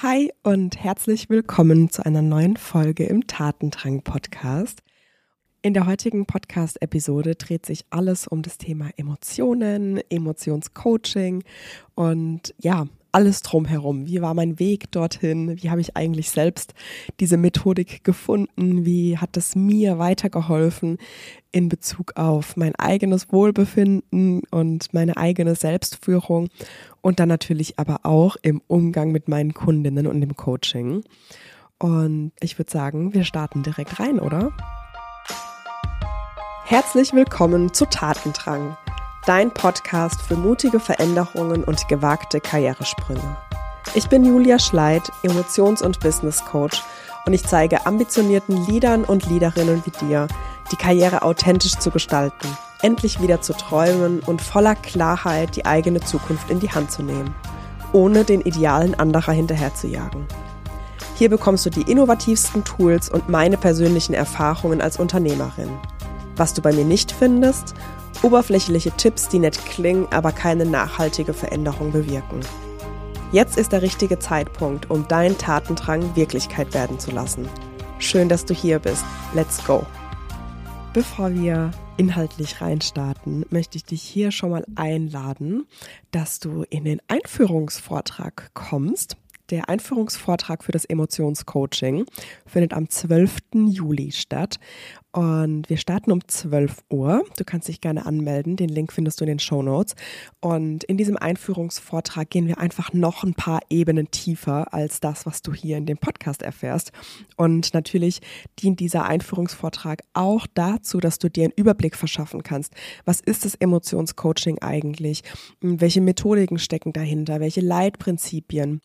Hi und herzlich willkommen zu einer neuen Folge im Tatendrang Podcast. In der heutigen Podcast-Episode dreht sich alles um das Thema Emotionen, Emotionscoaching und ja, alles drumherum. Wie war mein Weg dorthin? Wie habe ich eigentlich selbst diese Methodik gefunden? Wie hat es mir weitergeholfen in Bezug auf mein eigenes Wohlbefinden und meine eigene Selbstführung und dann natürlich aber auch im Umgang mit meinen Kundinnen und im Coaching. Und ich würde sagen, wir starten direkt rein, oder? Herzlich willkommen zu Tatendrang dein Podcast für mutige Veränderungen und gewagte Karrieresprünge. Ich bin Julia Schleid, Emotions- und Business Coach und ich zeige ambitionierten Leadern und Leaderinnen wie dir, die Karriere authentisch zu gestalten, endlich wieder zu träumen und voller Klarheit die eigene Zukunft in die Hand zu nehmen, ohne den Idealen anderer hinterherzujagen. Hier bekommst du die innovativsten Tools und meine persönlichen Erfahrungen als Unternehmerin. Was du bei mir nicht findest Oberflächliche Tipps, die nett klingen, aber keine nachhaltige Veränderung bewirken. Jetzt ist der richtige Zeitpunkt, um deinen Tatendrang Wirklichkeit werden zu lassen. Schön, dass du hier bist. Let's go! Bevor wir inhaltlich reinstarten, möchte ich dich hier schon mal einladen, dass du in den Einführungsvortrag kommst. Der Einführungsvortrag für das Emotionscoaching findet am 12. Juli statt und wir starten um 12 Uhr. Du kannst dich gerne anmelden. Den Link findest du in den Show Notes. Und in diesem Einführungsvortrag gehen wir einfach noch ein paar Ebenen tiefer als das, was du hier in dem Podcast erfährst. Und natürlich dient dieser Einführungsvortrag auch dazu, dass du dir einen Überblick verschaffen kannst. Was ist das Emotionscoaching eigentlich? Welche Methodiken stecken dahinter? Welche Leitprinzipien?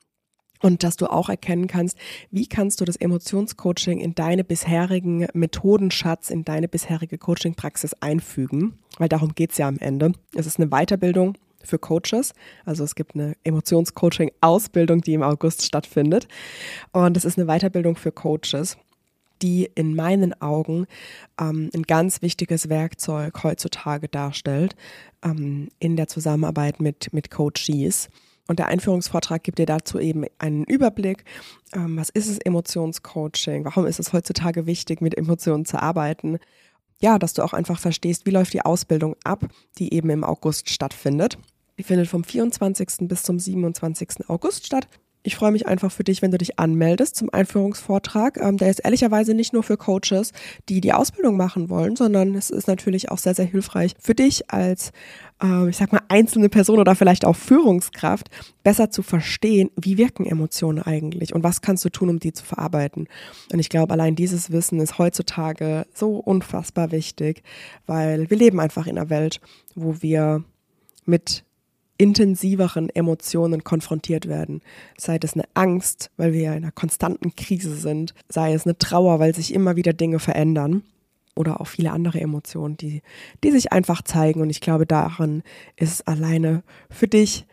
Und dass du auch erkennen kannst, wie kannst du das Emotionscoaching in deine bisherigen Methodenschatz, in deine bisherige Coachingpraxis einfügen, weil darum geht's ja am Ende. Es ist eine Weiterbildung für Coaches. Also es gibt eine Emotionscoaching-Ausbildung, die im August stattfindet. Und es ist eine Weiterbildung für Coaches die in meinen Augen ähm, ein ganz wichtiges Werkzeug heutzutage darstellt ähm, in der Zusammenarbeit mit, mit Coaches. Und der Einführungsvortrag gibt dir dazu eben einen Überblick. Ähm, was ist es Emotionscoaching? Warum ist es heutzutage wichtig, mit Emotionen zu arbeiten? Ja, dass du auch einfach verstehst, wie läuft die Ausbildung ab, die eben im August stattfindet. Die findet vom 24. bis zum 27. August statt. Ich freue mich einfach für dich, wenn du dich anmeldest zum Einführungsvortrag. Ähm, der ist ehrlicherweise nicht nur für Coaches, die die Ausbildung machen wollen, sondern es ist natürlich auch sehr, sehr hilfreich für dich als, äh, ich sag mal, einzelne Person oder vielleicht auch Führungskraft, besser zu verstehen, wie wirken Emotionen eigentlich und was kannst du tun, um die zu verarbeiten. Und ich glaube, allein dieses Wissen ist heutzutage so unfassbar wichtig, weil wir leben einfach in einer Welt, wo wir mit intensiveren Emotionen konfrontiert werden. Sei es eine Angst, weil wir ja in einer konstanten Krise sind, sei es eine Trauer, weil sich immer wieder Dinge verändern oder auch viele andere Emotionen, die, die sich einfach zeigen. Und ich glaube, daran ist es alleine für dich,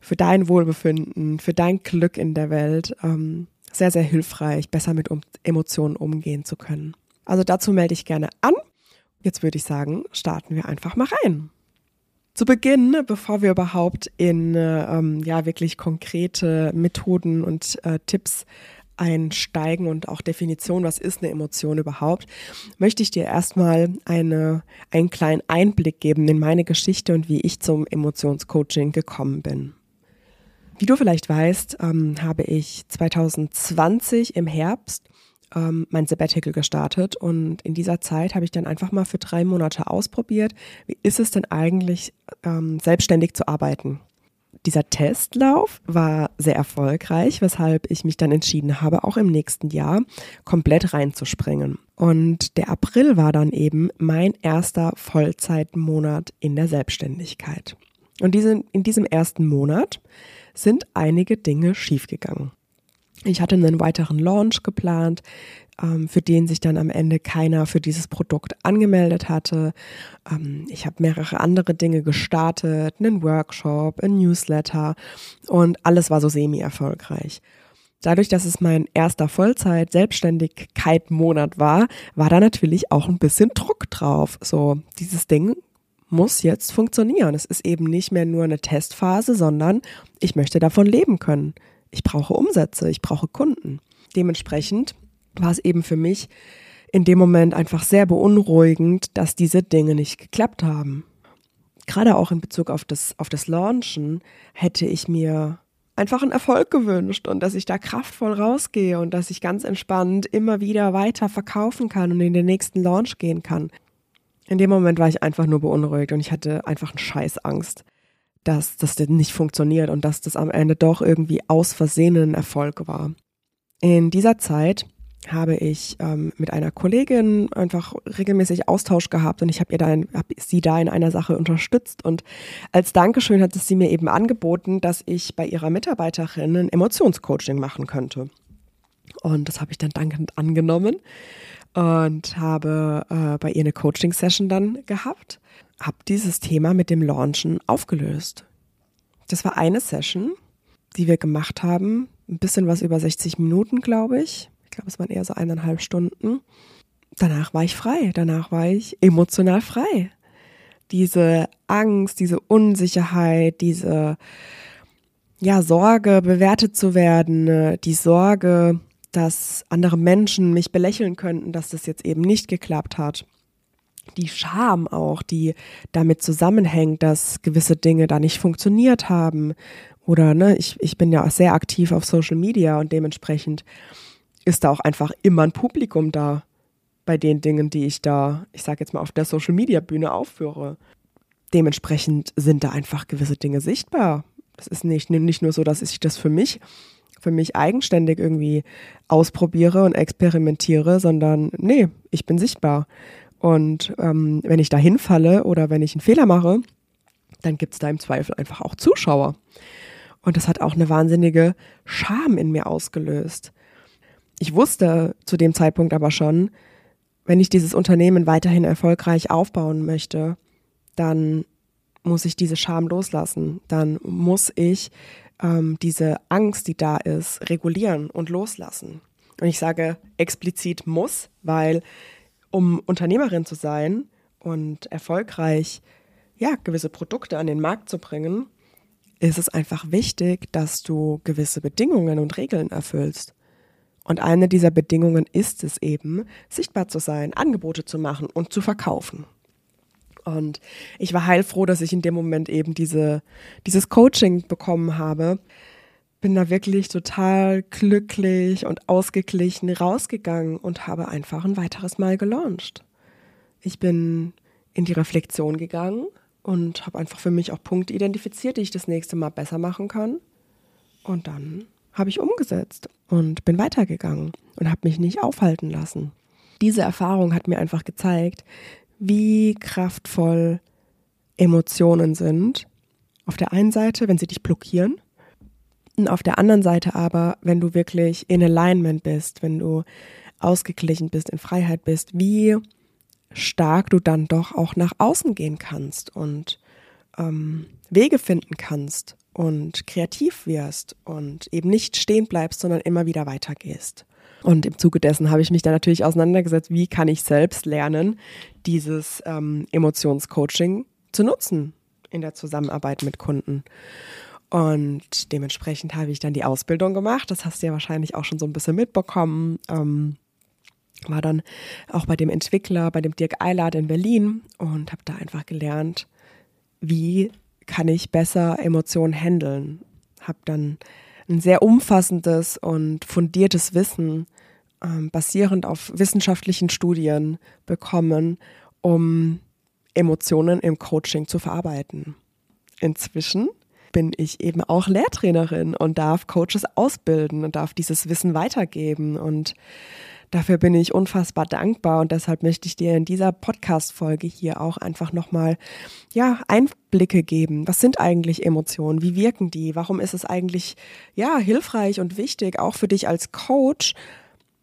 für dein Wohlbefinden, für dein Glück in der Welt ähm, sehr, sehr hilfreich, besser mit um Emotionen umgehen zu können. Also dazu melde ich gerne an. Jetzt würde ich sagen, starten wir einfach mal rein. Zu Beginn, bevor wir überhaupt in ähm, ja wirklich konkrete Methoden und äh, Tipps einsteigen und auch Definition, was ist eine Emotion überhaupt, möchte ich dir erstmal eine, einen kleinen Einblick geben in meine Geschichte und wie ich zum Emotionscoaching gekommen bin. Wie du vielleicht weißt, ähm, habe ich 2020 im Herbst ähm, mein Sabbatical gestartet und in dieser Zeit habe ich dann einfach mal für drei Monate ausprobiert, wie ist es denn eigentlich, ähm, selbstständig zu arbeiten. Dieser Testlauf war sehr erfolgreich, weshalb ich mich dann entschieden habe, auch im nächsten Jahr komplett reinzuspringen. Und der April war dann eben mein erster Vollzeitmonat in der Selbstständigkeit. Und diese, in diesem ersten Monat sind einige Dinge schiefgegangen. Ich hatte einen weiteren Launch geplant, ähm, für den sich dann am Ende keiner für dieses Produkt angemeldet hatte. Ähm, ich habe mehrere andere Dinge gestartet, einen Workshop, ein Newsletter und alles war so semi-erfolgreich. Dadurch, dass es mein erster Vollzeit-Selbstständigkeit-Monat war, war da natürlich auch ein bisschen Druck drauf. So, dieses Ding muss jetzt funktionieren. Es ist eben nicht mehr nur eine Testphase, sondern ich möchte davon leben können ich brauche Umsätze, ich brauche Kunden. Dementsprechend war es eben für mich in dem Moment einfach sehr beunruhigend, dass diese Dinge nicht geklappt haben. Gerade auch in Bezug auf das, auf das Launchen hätte ich mir einfach einen Erfolg gewünscht und dass ich da kraftvoll rausgehe und dass ich ganz entspannt immer wieder weiter verkaufen kann und in den nächsten Launch gehen kann. In dem Moment war ich einfach nur beunruhigt und ich hatte einfach einen Scheiß Angst, dass das nicht funktioniert und dass das am Ende doch irgendwie aus Versehen ein Erfolg war. In dieser Zeit habe ich ähm, mit einer Kollegin einfach regelmäßig Austausch gehabt und ich habe ihr da hab sie da in einer Sache unterstützt und als Dankeschön hat es sie mir eben angeboten, dass ich bei ihrer Mitarbeiterin ein Emotionscoaching machen könnte. Und das habe ich dann dankend angenommen und habe äh, bei ihr eine Coaching-Session dann gehabt, habe dieses Thema mit dem Launchen aufgelöst. Das war eine Session, die wir gemacht haben, ein bisschen was über 60 Minuten, glaube ich glaube, es waren eher so eineinhalb Stunden. Danach war ich frei. Danach war ich emotional frei. Diese Angst, diese Unsicherheit, diese ja, Sorge, bewertet zu werden, ne, die Sorge, dass andere Menschen mich belächeln könnten, dass das jetzt eben nicht geklappt hat. Die Scham auch, die damit zusammenhängt, dass gewisse Dinge da nicht funktioniert haben. Oder ne, ich, ich bin ja auch sehr aktiv auf Social Media und dementsprechend ist da auch einfach immer ein Publikum da bei den Dingen, die ich da, ich sage jetzt mal, auf der Social Media Bühne aufführe. Dementsprechend sind da einfach gewisse Dinge sichtbar. Das ist nicht, nicht nur so, dass ich das für mich, für mich eigenständig irgendwie ausprobiere und experimentiere, sondern nee, ich bin sichtbar. Und ähm, wenn ich da hinfalle oder wenn ich einen Fehler mache, dann gibt es da im Zweifel einfach auch Zuschauer. Und das hat auch eine wahnsinnige Scham in mir ausgelöst. Ich wusste zu dem Zeitpunkt aber schon, wenn ich dieses Unternehmen weiterhin erfolgreich aufbauen möchte, dann muss ich diese Scham loslassen. Dann muss ich ähm, diese Angst, die da ist, regulieren und loslassen. Und ich sage explizit muss, weil um Unternehmerin zu sein und erfolgreich ja, gewisse Produkte an den Markt zu bringen, ist es einfach wichtig, dass du gewisse Bedingungen und Regeln erfüllst. Und eine dieser Bedingungen ist es eben, sichtbar zu sein, Angebote zu machen und zu verkaufen. Und ich war heilfroh, dass ich in dem Moment eben diese, dieses Coaching bekommen habe. Bin da wirklich total glücklich und ausgeglichen rausgegangen und habe einfach ein weiteres Mal gelauncht. Ich bin in die Reflexion gegangen und habe einfach für mich auch Punkte identifiziert, die ich das nächste Mal besser machen kann. Und dann habe ich umgesetzt und bin weitergegangen und habe mich nicht aufhalten lassen. Diese Erfahrung hat mir einfach gezeigt, wie kraftvoll Emotionen sind. Auf der einen Seite, wenn sie dich blockieren, auf der anderen Seite aber, wenn du wirklich in Alignment bist, wenn du ausgeglichen bist, in Freiheit bist, wie stark du dann doch auch nach außen gehen kannst und ähm, Wege finden kannst und kreativ wirst und eben nicht stehen bleibst, sondern immer wieder weitergehst. Und im Zuge dessen habe ich mich dann natürlich auseinandergesetzt, wie kann ich selbst lernen, dieses ähm, Emotionscoaching zu nutzen in der Zusammenarbeit mit Kunden. Und dementsprechend habe ich dann die Ausbildung gemacht. Das hast du ja wahrscheinlich auch schon so ein bisschen mitbekommen. Ähm, war dann auch bei dem Entwickler, bei dem Dirk Eilert in Berlin und habe da einfach gelernt, wie kann ich besser Emotionen handeln. Habe dann ein sehr umfassendes und fundiertes Wissen ähm, basierend auf wissenschaftlichen Studien bekommen, um Emotionen im Coaching zu verarbeiten. Inzwischen bin ich eben auch Lehrtrainerin und darf Coaches ausbilden und darf dieses Wissen weitergeben und Dafür bin ich unfassbar dankbar und deshalb möchte ich dir in dieser Podcast-Folge hier auch einfach nochmal, ja, Einblicke geben. Was sind eigentlich Emotionen? Wie wirken die? Warum ist es eigentlich, ja, hilfreich und wichtig, auch für dich als Coach,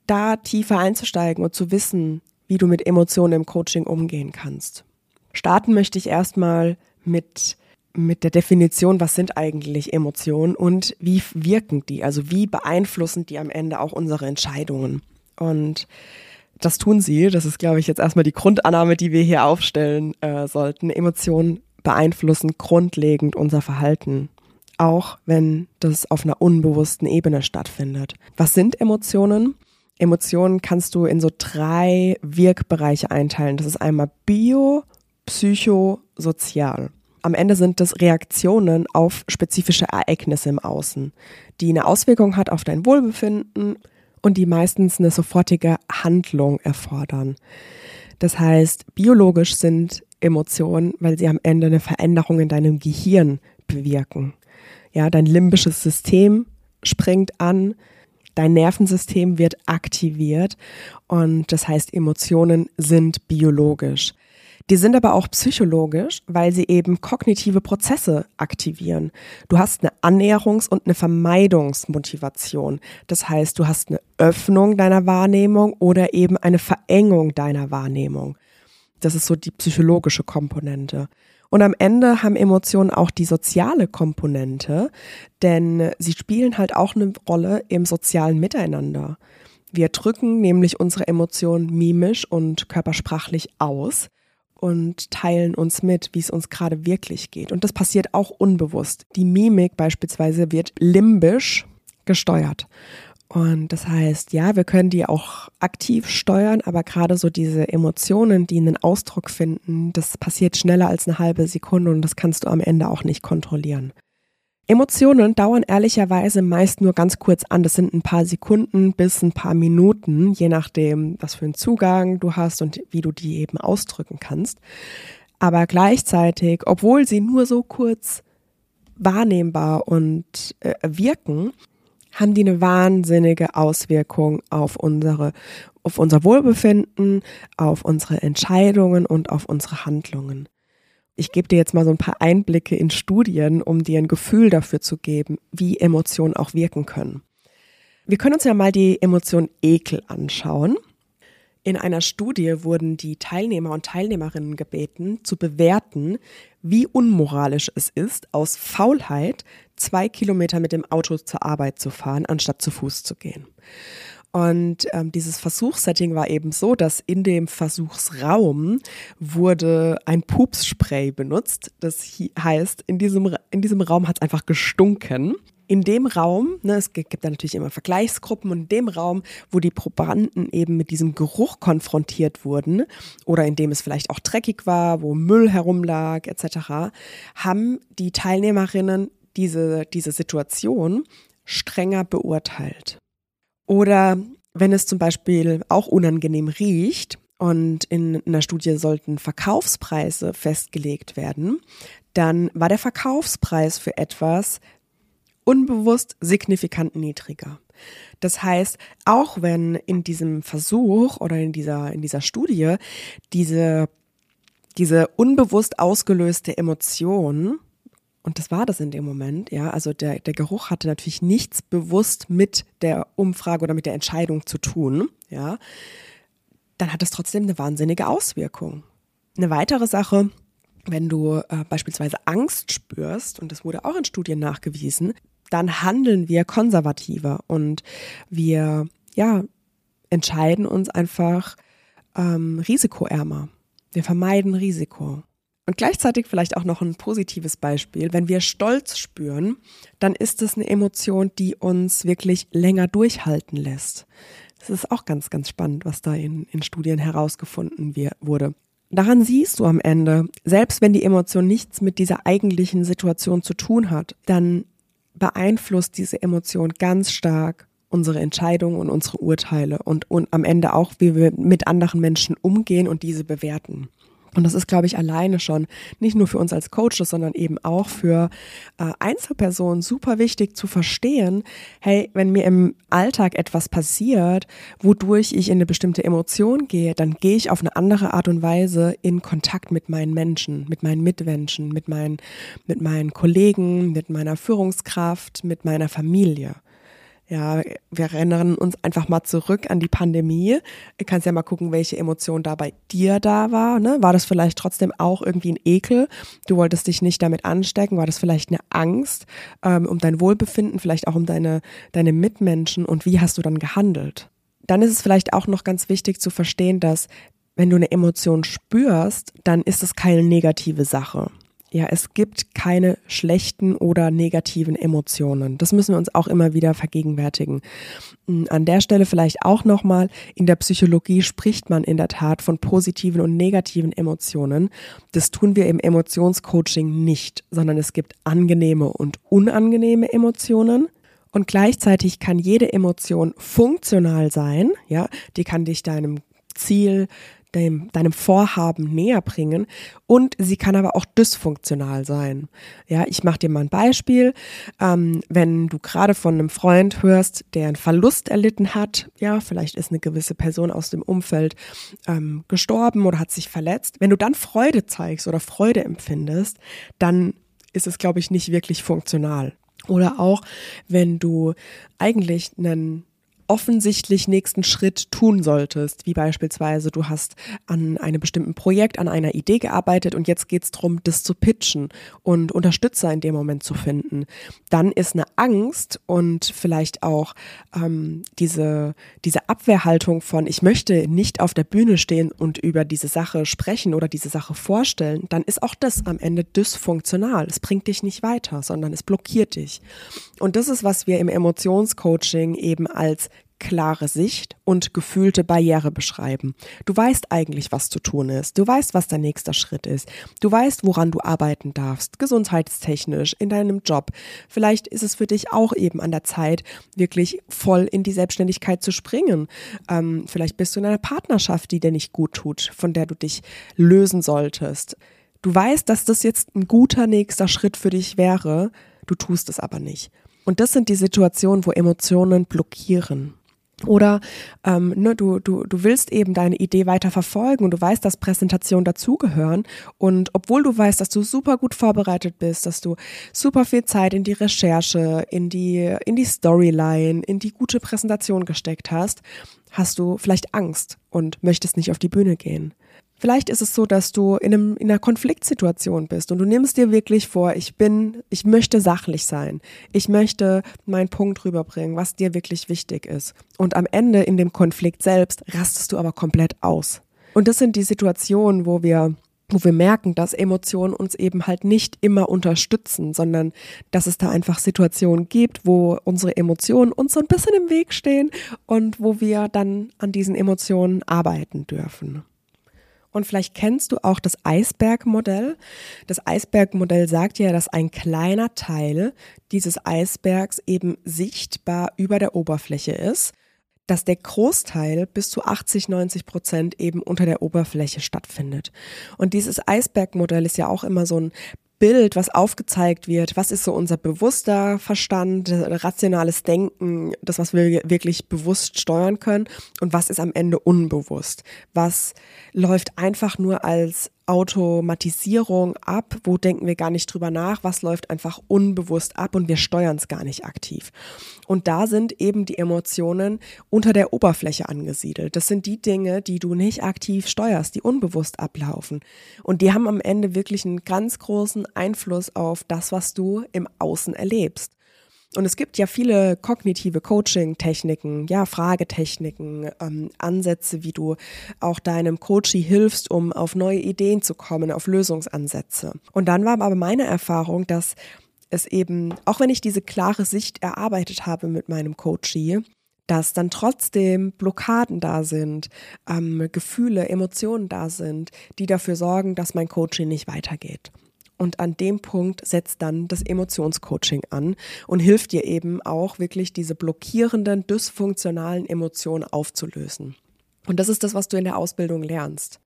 da tiefer einzusteigen und zu wissen, wie du mit Emotionen im Coaching umgehen kannst? Starten möchte ich erstmal mit mit der Definition, was sind eigentlich Emotionen und wie wirken die, also wie beeinflussen die am Ende auch unsere Entscheidungen. Und das tun sie. Das ist, glaube ich, jetzt erstmal die Grundannahme, die wir hier aufstellen äh, sollten. Emotionen beeinflussen grundlegend unser Verhalten. auch wenn das auf einer unbewussten Ebene stattfindet. Was sind Emotionen? Emotionen kannst du in so drei Wirkbereiche einteilen. Das ist einmal bio, psycho, sozial. Am Ende sind das Reaktionen auf spezifische Ereignisse im Außen, die eine Auswirkung hat auf dein Wohlbefinden und die meistens eine sofortige Handlung erfordern. Das heißt, biologisch sind Emotionen, weil sie am Ende eine Veränderung in deinem Gehirn bewirken. Ja, dein limbisches System springt an, dein Nervensystem wird aktiviert und das heißt, Emotionen sind biologisch. Die sind aber auch psychologisch, weil sie eben kognitive Prozesse aktivieren. Du hast eine Annäherungs- und eine Vermeidungsmotivation. Das heißt, du hast eine Öffnung deiner Wahrnehmung oder eben eine Verengung deiner Wahrnehmung. Das ist so die psychologische Komponente. Und am Ende haben Emotionen auch die soziale Komponente, denn sie spielen halt auch eine Rolle im sozialen Miteinander. Wir drücken nämlich unsere Emotionen mimisch und körpersprachlich aus und teilen uns mit, wie es uns gerade wirklich geht. Und das passiert auch unbewusst. Die Mimik beispielsweise wird limbisch gesteuert. Und das heißt, ja, wir können die auch aktiv steuern, aber gerade so diese Emotionen, die einen Ausdruck finden, das passiert schneller als eine halbe Sekunde und das kannst du am Ende auch nicht kontrollieren. Emotionen dauern ehrlicherweise meist nur ganz kurz an. Das sind ein paar Sekunden bis ein paar Minuten, je nachdem, was für einen Zugang du hast und wie du die eben ausdrücken kannst. Aber gleichzeitig, obwohl sie nur so kurz wahrnehmbar und äh, wirken, haben die eine wahnsinnige Auswirkung auf unsere, auf unser Wohlbefinden, auf unsere Entscheidungen und auf unsere Handlungen. Ich gebe dir jetzt mal so ein paar Einblicke in Studien, um dir ein Gefühl dafür zu geben, wie Emotionen auch wirken können. Wir können uns ja mal die Emotion Ekel anschauen. In einer Studie wurden die Teilnehmer und Teilnehmerinnen gebeten, zu bewerten, wie unmoralisch es ist, aus Faulheit zwei Kilometer mit dem Auto zur Arbeit zu fahren, anstatt zu Fuß zu gehen. Und ähm, dieses Versuchssetting war eben so, dass in dem Versuchsraum wurde ein Pupsspray benutzt. Das heißt, in diesem, in diesem Raum hat es einfach gestunken in dem Raum, ne, es gibt da natürlich immer Vergleichsgruppen, und in dem Raum, wo die Probanden eben mit diesem Geruch konfrontiert wurden oder in dem es vielleicht auch dreckig war, wo Müll herumlag etc., haben die Teilnehmerinnen diese, diese Situation strenger beurteilt. Oder wenn es zum Beispiel auch unangenehm riecht, und in einer Studie sollten Verkaufspreise festgelegt werden, dann war der Verkaufspreis für etwas unbewusst signifikant niedriger. Das heißt, auch wenn in diesem Versuch oder in dieser, in dieser Studie diese, diese unbewusst ausgelöste Emotion, und das war das in dem Moment, ja, also der, der Geruch hatte natürlich nichts bewusst mit der Umfrage oder mit der Entscheidung zu tun, ja, dann hat das trotzdem eine wahnsinnige Auswirkung. Eine weitere Sache, wenn du äh, beispielsweise Angst spürst, und das wurde auch in Studien nachgewiesen, dann handeln wir konservativer und wir ja entscheiden uns einfach ähm, risikoärmer. Wir vermeiden Risiko. Und gleichzeitig vielleicht auch noch ein positives Beispiel. Wenn wir Stolz spüren, dann ist es eine Emotion, die uns wirklich länger durchhalten lässt. Das ist auch ganz, ganz spannend, was da in, in Studien herausgefunden wurde. Daran siehst du am Ende, selbst wenn die Emotion nichts mit dieser eigentlichen Situation zu tun hat, dann beeinflusst diese Emotion ganz stark unsere Entscheidungen und unsere Urteile und, und am Ende auch, wie wir mit anderen Menschen umgehen und diese bewerten. Und das ist, glaube ich, alleine schon nicht nur für uns als Coaches, sondern eben auch für äh, Einzelpersonen super wichtig zu verstehen, hey, wenn mir im Alltag etwas passiert, wodurch ich in eine bestimmte Emotion gehe, dann gehe ich auf eine andere Art und Weise in Kontakt mit meinen Menschen, mit meinen Mitmenschen, mit meinen, mit meinen Kollegen, mit meiner Führungskraft, mit meiner Familie. Ja, wir erinnern uns einfach mal zurück an die Pandemie. Du kannst ja mal gucken, welche Emotion da bei dir da war. Ne? War das vielleicht trotzdem auch irgendwie ein Ekel? Du wolltest dich nicht damit anstecken? War das vielleicht eine Angst ähm, um dein Wohlbefinden, vielleicht auch um deine, deine Mitmenschen? Und wie hast du dann gehandelt? Dann ist es vielleicht auch noch ganz wichtig zu verstehen, dass wenn du eine Emotion spürst, dann ist es keine negative Sache. Ja, es gibt keine schlechten oder negativen Emotionen. Das müssen wir uns auch immer wieder vergegenwärtigen. Hm, an der Stelle vielleicht auch nochmal, in der Psychologie spricht man in der Tat von positiven und negativen Emotionen. Das tun wir im Emotionscoaching nicht, sondern es gibt angenehme und unangenehme Emotionen. Und gleichzeitig kann jede Emotion funktional sein, ja, die kann dich deinem Ziel, deinem, deinem Vorhaben näher bringen und sie kann aber auch dysfunktional sein. Ja, ich mache dir mal ein Beispiel. Ähm, wenn du gerade von einem Freund hörst, der einen Verlust erlitten hat, ja, vielleicht ist eine gewisse Person aus dem Umfeld ähm, gestorben oder hat sich verletzt. Wenn du dann Freude zeigst oder Freude empfindest, dann ist es, glaube ich, nicht wirklich funktional. Oder auch, wenn du eigentlich einen offensichtlich nächsten Schritt tun solltest, wie beispielsweise du hast an einem bestimmten Projekt, an einer Idee gearbeitet und jetzt geht es darum, das zu pitchen und Unterstützer in dem Moment zu finden, dann ist eine Angst und vielleicht auch ähm, diese, diese Abwehrhaltung von, ich möchte nicht auf der Bühne stehen und über diese Sache sprechen oder diese Sache vorstellen, dann ist auch das am Ende dysfunktional. Es bringt dich nicht weiter, sondern es blockiert dich. Und das ist, was wir im Emotionscoaching eben als klare Sicht und gefühlte Barriere beschreiben. Du weißt eigentlich, was zu tun ist. Du weißt, was dein nächster Schritt ist. Du weißt, woran du arbeiten darfst, gesundheitstechnisch, in deinem Job. Vielleicht ist es für dich auch eben an der Zeit, wirklich voll in die Selbstständigkeit zu springen. Ähm, vielleicht bist du in einer Partnerschaft, die dir nicht gut tut, von der du dich lösen solltest. Du weißt, dass das jetzt ein guter nächster Schritt für dich wäre, du tust es aber nicht. Und das sind die Situationen, wo Emotionen blockieren. Oder ähm, ne, du, du, du willst eben deine Idee weiter verfolgen und du weißt, dass Präsentationen dazugehören. Und obwohl du weißt, dass du super gut vorbereitet bist, dass du super viel Zeit in die Recherche, in die, in die Storyline, in die gute Präsentation gesteckt hast, hast du vielleicht Angst und möchtest nicht auf die Bühne gehen. Vielleicht ist es so, dass du in, einem, in einer Konfliktsituation bist und du nimmst dir wirklich vor, ich bin, ich möchte sachlich sein. Ich möchte meinen Punkt rüberbringen, was dir wirklich wichtig ist. Und am Ende in dem Konflikt selbst rastest du aber komplett aus. Und das sind die Situationen, wo wir wo wir merken, dass Emotionen uns eben halt nicht immer unterstützen, sondern dass es da einfach Situationen gibt, wo unsere Emotionen uns so ein bisschen im Weg stehen und wo wir dann an diesen Emotionen arbeiten dürfen. Und vielleicht kennst du auch das Eisbergmodell. Das Eisbergmodell sagt ja, dass ein kleiner Teil dieses Eisbergs eben sichtbar über der Oberfläche ist, dass der Großteil bis zu 80, 90 Prozent eben unter der Oberfläche stattfindet. Und dieses Eisbergmodell ist ja auch immer so ein Bild, was aufgezeigt wird, was ist so unser bewusster Verstand, rationales Denken, das, was wir wirklich bewusst steuern können und was ist am Ende unbewusst, was läuft einfach nur als Automatisierung ab, wo denken wir gar nicht drüber nach, was läuft einfach unbewusst ab und wir steuern es gar nicht aktiv. Und da sind eben die Emotionen unter der Oberfläche angesiedelt. Das sind die Dinge, die du nicht aktiv steuerst, die unbewusst ablaufen. Und die haben am Ende wirklich einen ganz großen Einfluss auf das, was du im Außen erlebst. Und es gibt ja viele kognitive Coaching-Techniken, ja, Fragetechniken, ähm, Ansätze, wie du auch deinem Coachie hilfst, um auf neue Ideen zu kommen, auf Lösungsansätze. Und dann war aber meine Erfahrung, dass es eben, auch wenn ich diese klare Sicht erarbeitet habe mit meinem Coachie, dass dann trotzdem Blockaden da sind, ähm, Gefühle, Emotionen da sind, die dafür sorgen, dass mein Coaching nicht weitergeht. Und an dem Punkt setzt dann das Emotionscoaching an und hilft dir eben auch wirklich diese blockierenden, dysfunktionalen Emotionen aufzulösen. Und das ist das, was du in der Ausbildung lernst.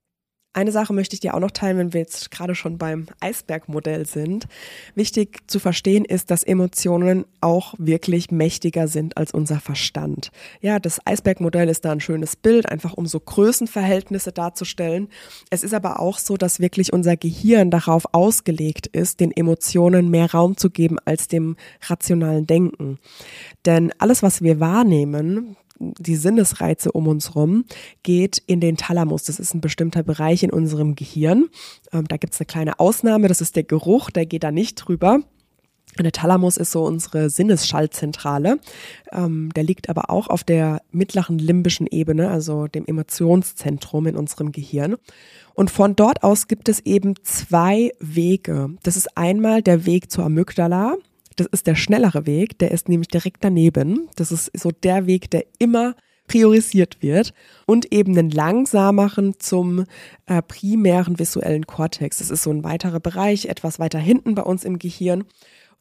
Eine Sache möchte ich dir auch noch teilen, wenn wir jetzt gerade schon beim Eisbergmodell sind. Wichtig zu verstehen ist, dass Emotionen auch wirklich mächtiger sind als unser Verstand. Ja, das Eisbergmodell ist da ein schönes Bild, einfach um so Größenverhältnisse darzustellen. Es ist aber auch so, dass wirklich unser Gehirn darauf ausgelegt ist, den Emotionen mehr Raum zu geben als dem rationalen Denken. Denn alles, was wir wahrnehmen, die Sinnesreize um uns rum, geht in den Thalamus. Das ist ein bestimmter Bereich in unserem Gehirn. Ähm, da gibt es eine kleine Ausnahme, das ist der Geruch, der geht da nicht drüber. Der Thalamus ist so unsere Sinnesschaltzentrale. Ähm, der liegt aber auch auf der mittleren limbischen Ebene, also dem Emotionszentrum in unserem Gehirn. Und von dort aus gibt es eben zwei Wege. Das ist einmal der Weg zur Amygdala. Das ist der schnellere Weg, der ist nämlich direkt daneben. Das ist so der Weg, der immer priorisiert wird und eben einen langsameren zum äh, primären visuellen Kortex. Das ist so ein weiterer Bereich, etwas weiter hinten bei uns im Gehirn.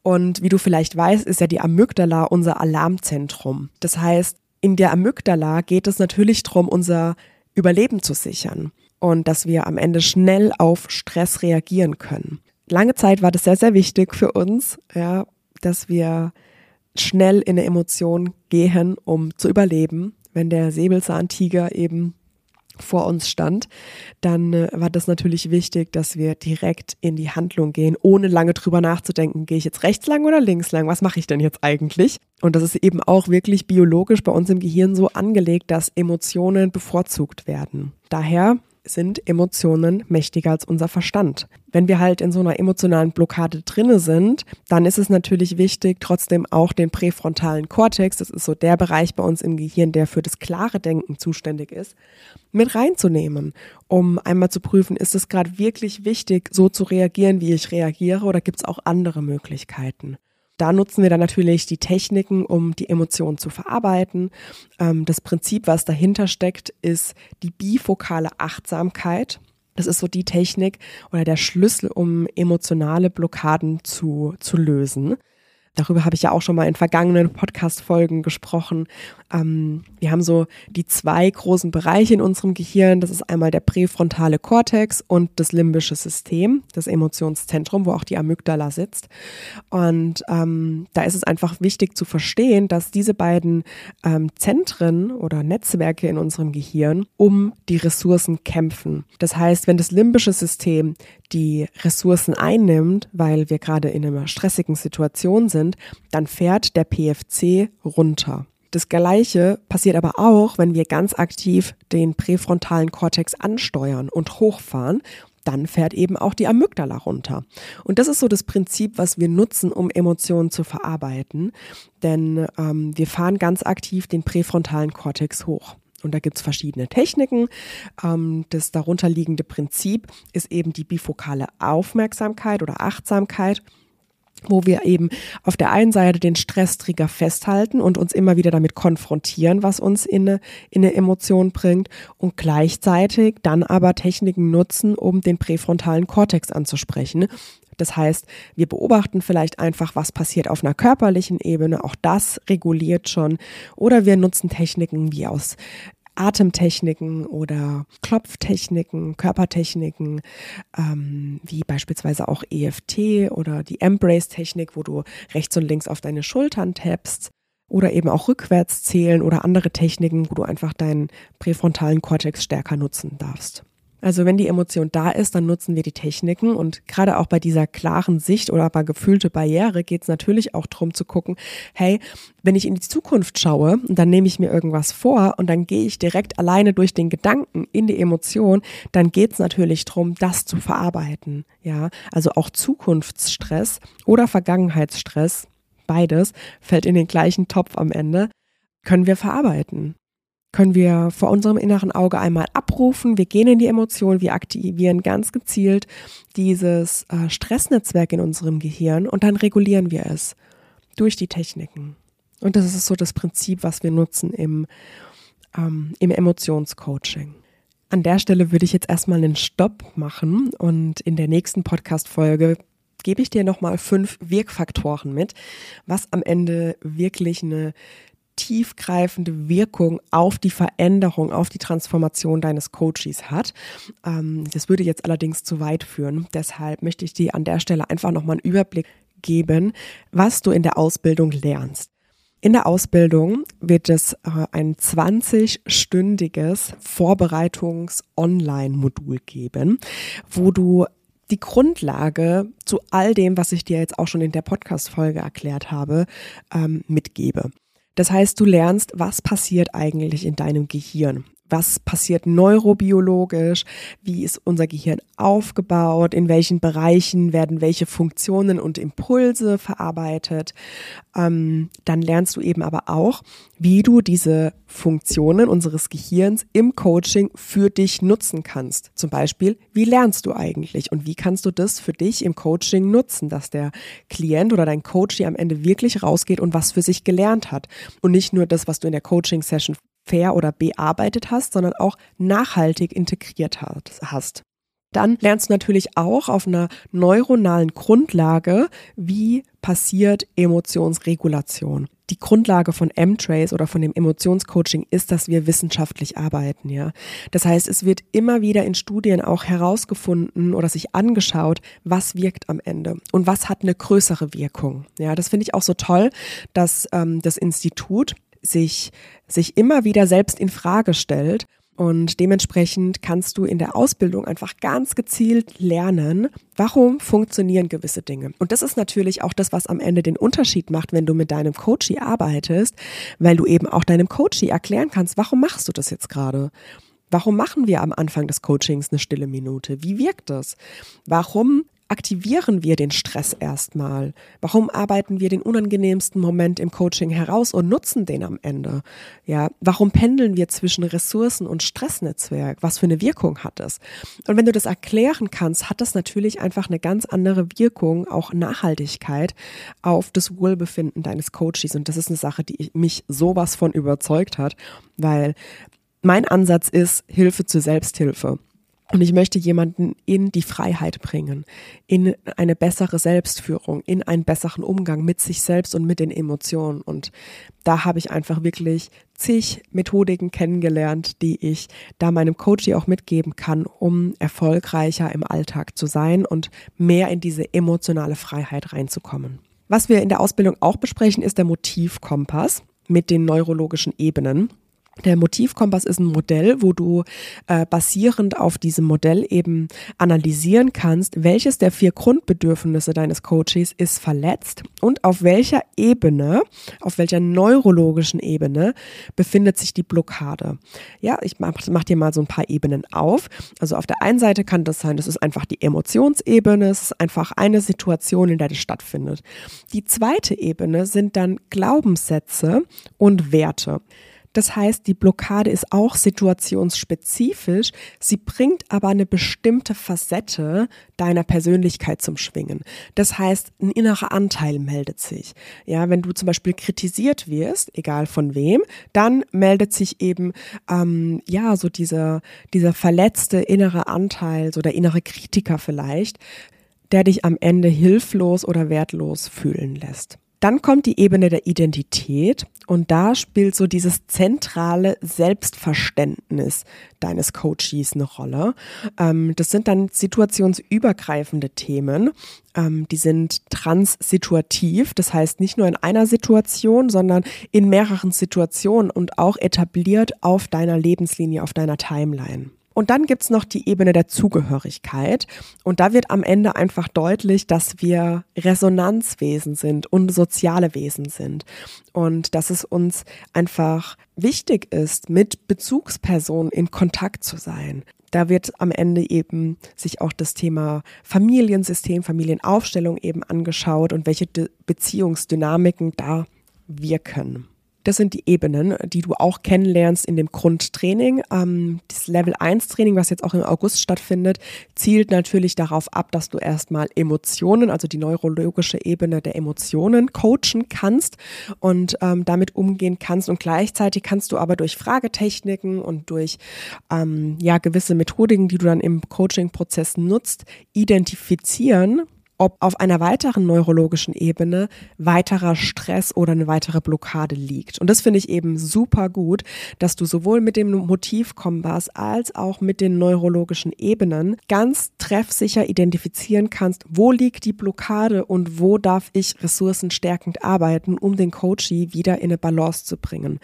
Und wie du vielleicht weißt, ist ja die Amygdala unser Alarmzentrum. Das heißt, in der Amygdala geht es natürlich darum, unser Überleben zu sichern und dass wir am Ende schnell auf Stress reagieren können. Lange Zeit war das sehr, sehr wichtig für uns, ja, dass wir schnell in eine Emotion gehen, um zu überleben. Wenn der Säbelzahntiger eben vor uns stand, dann äh, war das natürlich wichtig, dass wir direkt in die Handlung gehen, ohne lange drüber nachzudenken, gehe ich jetzt rechts lang oder links lang, was mache ich denn jetzt eigentlich? Und das ist eben auch wirklich biologisch bei uns im Gehirn so angelegt, dass Emotionen bevorzugt werden. Daher sind Emotionen mächtiger als unser Verstand. Wenn wir halt in so einer emotionalen Blockade drinne sind, dann ist es natürlich wichtig, trotzdem auch den präfrontalen Kortex, das ist so der Bereich bei uns im Gehirn, der für das klare Denken zuständig ist, mit reinzunehmen, um einmal zu prüfen, ist es gerade wirklich wichtig, so zu reagieren, wie ich reagiere, oder gibt es auch andere Möglichkeiten? Da nutzen wir dann natürlich die Techniken, um die Emotionen zu verarbeiten. Ähm, das Prinzip, was dahinter steckt, ist die bifokale Achtsamkeit. Das ist so die Technik oder der Schlüssel, um emotionale Blockaden zu, zu lösen. Darüber habe ich ja auch schon mal in vergangenen Podcast-Folgen gesprochen. Ähm, wir haben so die zwei großen Bereiche in unserem Gehirn. Das ist einmal der präfrontale Kortex und das limbische System, das Emotionszentrum, wo auch die Amygdala sitzt. Und ähm, da ist es einfach wichtig zu verstehen, dass diese beiden ähm, Zentren oder Netzwerke in unserem Gehirn um die Ressourcen kämpfen. Das heißt, wenn das limbische System die Ressourcen einnimmt, weil wir gerade in einer stressigen Situation sind, dann fährt der PFC runter. Das Gleiche passiert aber auch, wenn wir ganz aktiv den präfrontalen Kortex ansteuern und hochfahren. Dann fährt eben auch die Amygdala runter. Und das ist so das Prinzip, was wir nutzen, um Emotionen zu verarbeiten. Denn ähm, wir fahren ganz aktiv den präfrontalen Kortex hoch. Und da gibt es verschiedene Techniken. Ähm, das darunterliegende Prinzip ist eben die bifokale Aufmerksamkeit oder Achtsamkeit wo wir eben auf der einen Seite den Stresstrigger festhalten und uns immer wieder damit konfrontieren, was uns in eine, in eine Emotion bringt und gleichzeitig dann aber Techniken nutzen, um den präfrontalen Kortex anzusprechen. Das heißt, wir beobachten vielleicht einfach, was passiert auf einer körperlichen Ebene. Auch das reguliert schon. Oder wir nutzen Techniken wie aus Atemtechniken oder Klopftechniken, Körpertechniken, ähm, wie beispielsweise auch EFT oder die Embrace-Technik, wo du rechts und links auf deine Schultern tappst. Oder eben auch rückwärts zählen oder andere Techniken, wo du einfach deinen präfrontalen Kortex stärker nutzen darfst. Also wenn die Emotion da ist, dann nutzen wir die Techniken und gerade auch bei dieser klaren Sicht oder bei gefühlte Barriere geht es natürlich auch darum zu gucken, hey, wenn ich in die Zukunft schaue dann nehme ich mir irgendwas vor und dann gehe ich direkt alleine durch den Gedanken in die Emotion, dann geht es natürlich darum, das zu verarbeiten. Ja, also auch Zukunftsstress oder Vergangenheitsstress, beides fällt in den gleichen Topf am Ende, können wir verarbeiten können wir vor unserem inneren Auge einmal abrufen. Wir gehen in die Emotion, wir aktivieren ganz gezielt dieses äh, Stressnetzwerk in unserem Gehirn und dann regulieren wir es durch die Techniken. Und das ist so das Prinzip, was wir nutzen im, ähm, im Emotionscoaching. An der Stelle würde ich jetzt erstmal einen Stopp machen und in der nächsten Podcast-Folge gebe ich dir nochmal fünf Wirkfaktoren mit, was am Ende wirklich eine tiefgreifende Wirkung auf die Veränderung, auf die Transformation deines Coaches hat. Ähm, das würde jetzt allerdings zu weit führen. Deshalb möchte ich dir an der Stelle einfach nochmal einen Überblick geben, was du in der Ausbildung lernst. In der Ausbildung wird es äh, ein 20-stündiges Vorbereitungs-Online-Modul geben, wo du die Grundlage zu all dem, was ich dir jetzt auch schon in der Podcast-Folge erklärt habe, ähm, mitgebe. Das heißt, du lernst, was passiert eigentlich in deinem Gehirn. Was passiert neurobiologisch, wie ist unser Gehirn aufgebaut, in welchen Bereichen werden welche Funktionen und Impulse verarbeitet. Ähm, dann lernst du eben aber auch, wie du diese Funktionen unseres Gehirns im Coaching für dich nutzen kannst. Zum Beispiel, wie lernst du eigentlich und wie kannst du das für dich im Coaching nutzen, dass der Klient oder dein Coach am Ende wirklich rausgeht und was für sich gelernt hat und nicht nur das, was du in der Coaching-Session fair oder bearbeitet hast, sondern auch nachhaltig integriert hast. Dann lernst du natürlich auch auf einer neuronalen Grundlage, wie passiert Emotionsregulation. Die Grundlage von M-Trace oder von dem Emotionscoaching ist, dass wir wissenschaftlich arbeiten, ja. Das heißt, es wird immer wieder in Studien auch herausgefunden oder sich angeschaut, was wirkt am Ende und was hat eine größere Wirkung. Ja, das finde ich auch so toll, dass ähm, das Institut sich, sich immer wieder selbst in Frage stellt. Und dementsprechend kannst du in der Ausbildung einfach ganz gezielt lernen, warum funktionieren gewisse Dinge. Und das ist natürlich auch das, was am Ende den Unterschied macht, wenn du mit deinem Coachie arbeitest, weil du eben auch deinem Coachie erklären kannst, warum machst du das jetzt gerade? Warum machen wir am Anfang des Coachings eine stille Minute? Wie wirkt das? Warum aktivieren wir den Stress erstmal? Warum arbeiten wir den unangenehmsten Moment im Coaching heraus und nutzen den am Ende? Ja, warum pendeln wir zwischen Ressourcen und Stressnetzwerk? Was für eine Wirkung hat es? Und wenn du das erklären kannst, hat das natürlich einfach eine ganz andere Wirkung, auch Nachhaltigkeit auf das Wohlbefinden deines Coaches. Und das ist eine Sache, die mich sowas von überzeugt hat, weil mein Ansatz ist Hilfe zur Selbsthilfe. Und ich möchte jemanden in die Freiheit bringen, in eine bessere Selbstführung, in einen besseren Umgang mit sich selbst und mit den Emotionen. Und da habe ich einfach wirklich zig Methodiken kennengelernt, die ich da meinem Coach auch mitgeben kann, um erfolgreicher im Alltag zu sein und mehr in diese emotionale Freiheit reinzukommen. Was wir in der Ausbildung auch besprechen, ist der Motivkompass mit den neurologischen Ebenen. Der Motivkompass ist ein Modell, wo du äh, basierend auf diesem Modell eben analysieren kannst, welches der vier Grundbedürfnisse deines Coaches ist verletzt und auf welcher Ebene, auf welcher neurologischen Ebene befindet sich die Blockade. Ja, ich mach, mach dir mal so ein paar Ebenen auf. Also auf der einen Seite kann das sein, das ist einfach die Emotionsebene, es ist einfach eine Situation, in der das stattfindet. Die zweite Ebene sind dann Glaubenssätze und Werte. Das heißt, die Blockade ist auch situationsspezifisch. Sie bringt aber eine bestimmte Facette deiner Persönlichkeit zum Schwingen. Das heißt, ein innerer Anteil meldet sich. Ja, wenn du zum Beispiel kritisiert wirst, egal von wem, dann meldet sich eben ähm, ja so dieser dieser verletzte innere Anteil, so der innere Kritiker vielleicht, der dich am Ende hilflos oder wertlos fühlen lässt. Dann kommt die Ebene der Identität und da spielt so dieses zentrale Selbstverständnis deines Coaches eine Rolle. Ähm, das sind dann situationsübergreifende Themen. Ähm, die sind transsituativ, das heißt nicht nur in einer Situation, sondern in mehreren Situationen und auch etabliert auf deiner Lebenslinie, auf deiner Timeline. Und dann gibt's noch die Ebene der Zugehörigkeit. Und da wird am Ende einfach deutlich, dass wir Resonanzwesen sind und soziale Wesen sind. Und dass es uns einfach wichtig ist, mit Bezugspersonen in Kontakt zu sein. Da wird am Ende eben sich auch das Thema Familiensystem, Familienaufstellung eben angeschaut und welche Beziehungsdynamiken da wirken. Das sind die Ebenen, die du auch kennenlernst in dem Grundtraining. Ähm, das Level 1 Training, was jetzt auch im August stattfindet, zielt natürlich darauf ab, dass du erstmal Emotionen, also die neurologische Ebene der Emotionen coachen kannst und ähm, damit umgehen kannst. Und gleichzeitig kannst du aber durch Fragetechniken und durch ähm, ja, gewisse Methodiken, die du dann im Coaching-Prozess nutzt, identifizieren, ob auf einer weiteren neurologischen Ebene weiterer Stress oder eine weitere Blockade liegt. Und das finde ich eben super gut, dass du sowohl mit dem Motivkompass als auch mit den neurologischen Ebenen ganz treffsicher identifizieren kannst, wo liegt die Blockade und wo darf ich ressourcenstärkend arbeiten, um den Coachie wieder in eine Balance zu bringen.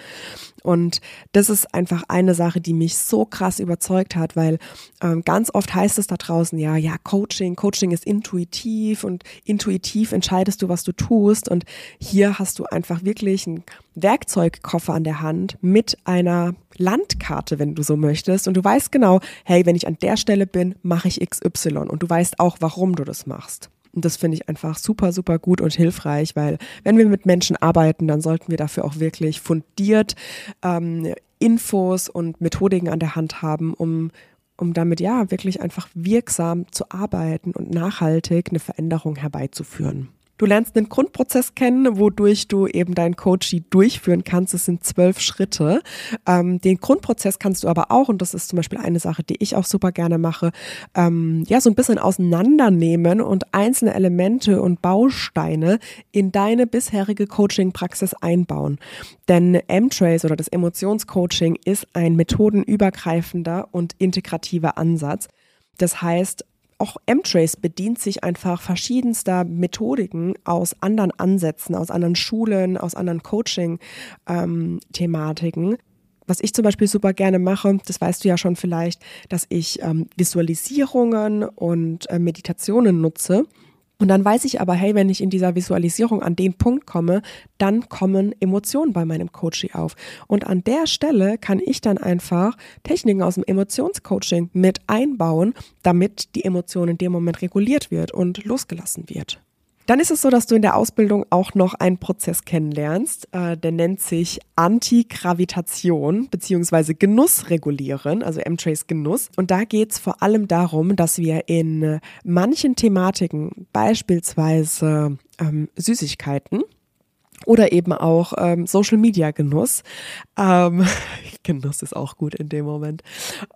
Und das ist einfach eine Sache, die mich so krass überzeugt hat, weil ähm, ganz oft heißt es da draußen, ja, ja, Coaching, Coaching ist intuitiv intuitiv und intuitiv entscheidest du, was du tust. Und hier hast du einfach wirklich einen Werkzeugkoffer an der Hand mit einer Landkarte, wenn du so möchtest. Und du weißt genau, hey, wenn ich an der Stelle bin, mache ich XY. Und du weißt auch, warum du das machst. Und das finde ich einfach super, super gut und hilfreich, weil wenn wir mit Menschen arbeiten, dann sollten wir dafür auch wirklich fundiert ähm, Infos und Methodiken an der Hand haben, um um damit ja wirklich einfach wirksam zu arbeiten und nachhaltig eine Veränderung herbeizuführen. Du lernst den Grundprozess kennen, wodurch du eben dein Coaching durchführen kannst. Es sind zwölf Schritte. Ähm, den Grundprozess kannst du aber auch, und das ist zum Beispiel eine Sache, die ich auch super gerne mache, ähm, ja, so ein bisschen auseinandernehmen und einzelne Elemente und Bausteine in deine bisherige Coaching-Praxis einbauen. Denn M-Trace oder das Emotionscoaching ist ein methodenübergreifender und integrativer Ansatz. Das heißt, auch M-Trace bedient sich einfach verschiedenster Methodiken aus anderen Ansätzen, aus anderen Schulen, aus anderen Coaching-Thematiken. Ähm, was ich zum Beispiel super gerne mache, das weißt du ja schon vielleicht, dass ich ähm, Visualisierungen und äh, Meditationen nutze und dann weiß ich aber, hey, wenn ich in dieser Visualisierung an den Punkt komme, dann kommen Emotionen bei meinem Coaching auf. Und an der Stelle kann ich dann einfach Techniken aus dem Emotionscoaching mit einbauen, damit die Emotion in dem Moment reguliert wird und losgelassen wird. Dann ist es so, dass du in der Ausbildung auch noch einen Prozess kennenlernst, äh, der nennt sich Antigravitation bzw. Genuss regulieren, also M-Trace Genuss. Und da geht es vor allem darum, dass wir in manchen Thematiken, beispielsweise ähm, Süßigkeiten, oder eben auch ähm, Social Media Genuss. Ähm, Genuss ist auch gut in dem Moment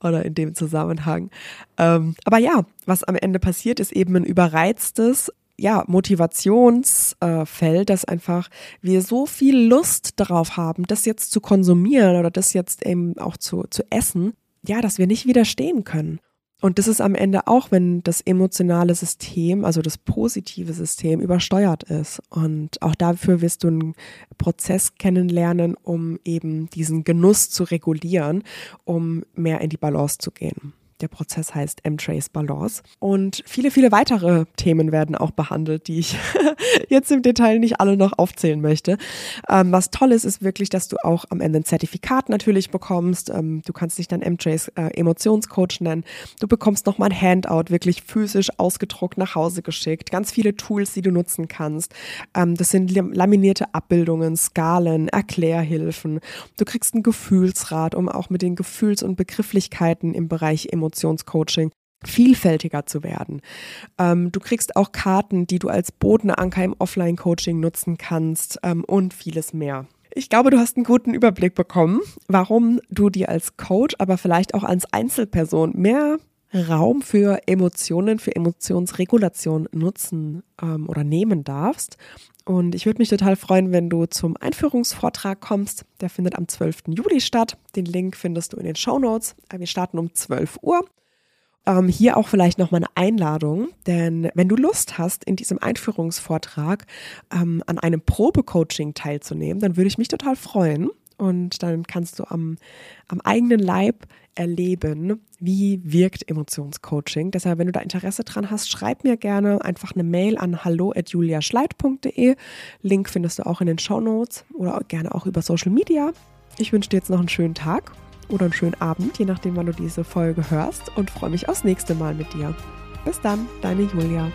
oder in dem Zusammenhang. Ähm, aber ja, was am Ende passiert, ist eben ein überreiztes ja, Motivationsfeld, äh, dass einfach wir so viel Lust darauf haben, das jetzt zu konsumieren oder das jetzt eben auch zu, zu essen, ja, dass wir nicht widerstehen können. Und das ist am Ende auch, wenn das emotionale System, also das positive System übersteuert ist. Und auch dafür wirst du einen Prozess kennenlernen, um eben diesen Genuss zu regulieren, um mehr in die Balance zu gehen. Der Prozess heißt M-Trace Balance. Und viele, viele weitere Themen werden auch behandelt, die ich jetzt im Detail nicht alle noch aufzählen möchte. Ähm, was toll ist, ist wirklich, dass du auch am Ende ein Zertifikat natürlich bekommst. Ähm, du kannst dich dann M-Trace äh, Emotionscoach nennen. Du bekommst nochmal ein Handout, wirklich physisch ausgedruckt nach Hause geschickt. Ganz viele Tools, die du nutzen kannst. Ähm, das sind laminierte Abbildungen, Skalen, Erklärhilfen. Du kriegst einen Gefühlsrat, um auch mit den Gefühls- und Begrifflichkeiten im Bereich Emotionen Emotionscoaching vielfältiger zu werden. Ähm, du kriegst auch Karten, die du als Bodenanker im Offline-Coaching nutzen kannst ähm, und vieles mehr. Ich glaube, du hast einen guten Überblick bekommen, warum du dir als Coach, aber vielleicht auch als Einzelperson mehr Raum für Emotionen, für Emotionsregulation nutzen ähm, oder nehmen darfst. Und ich würde mich total freuen, wenn du zum Einführungsvortrag kommst. Der findet am 12. Juli statt. Den Link findest du in den Show Notes. Wir starten um 12 Uhr. Ähm, hier auch vielleicht nochmal eine Einladung, denn wenn du Lust hast, in diesem Einführungsvortrag ähm, an einem Probecoaching teilzunehmen, dann würde ich mich total freuen. Und dann kannst du am, am eigenen Leib erleben, wie wirkt Emotionscoaching. Deshalb, wenn du da Interesse dran hast, schreib mir gerne einfach eine Mail an hallo@juliaschleit.de. Link findest du auch in den Show Notes oder gerne auch über Social Media. Ich wünsche dir jetzt noch einen schönen Tag oder einen schönen Abend, je nachdem, wann du diese Folge hörst und freue mich aufs nächste Mal mit dir. Bis dann, deine Julia.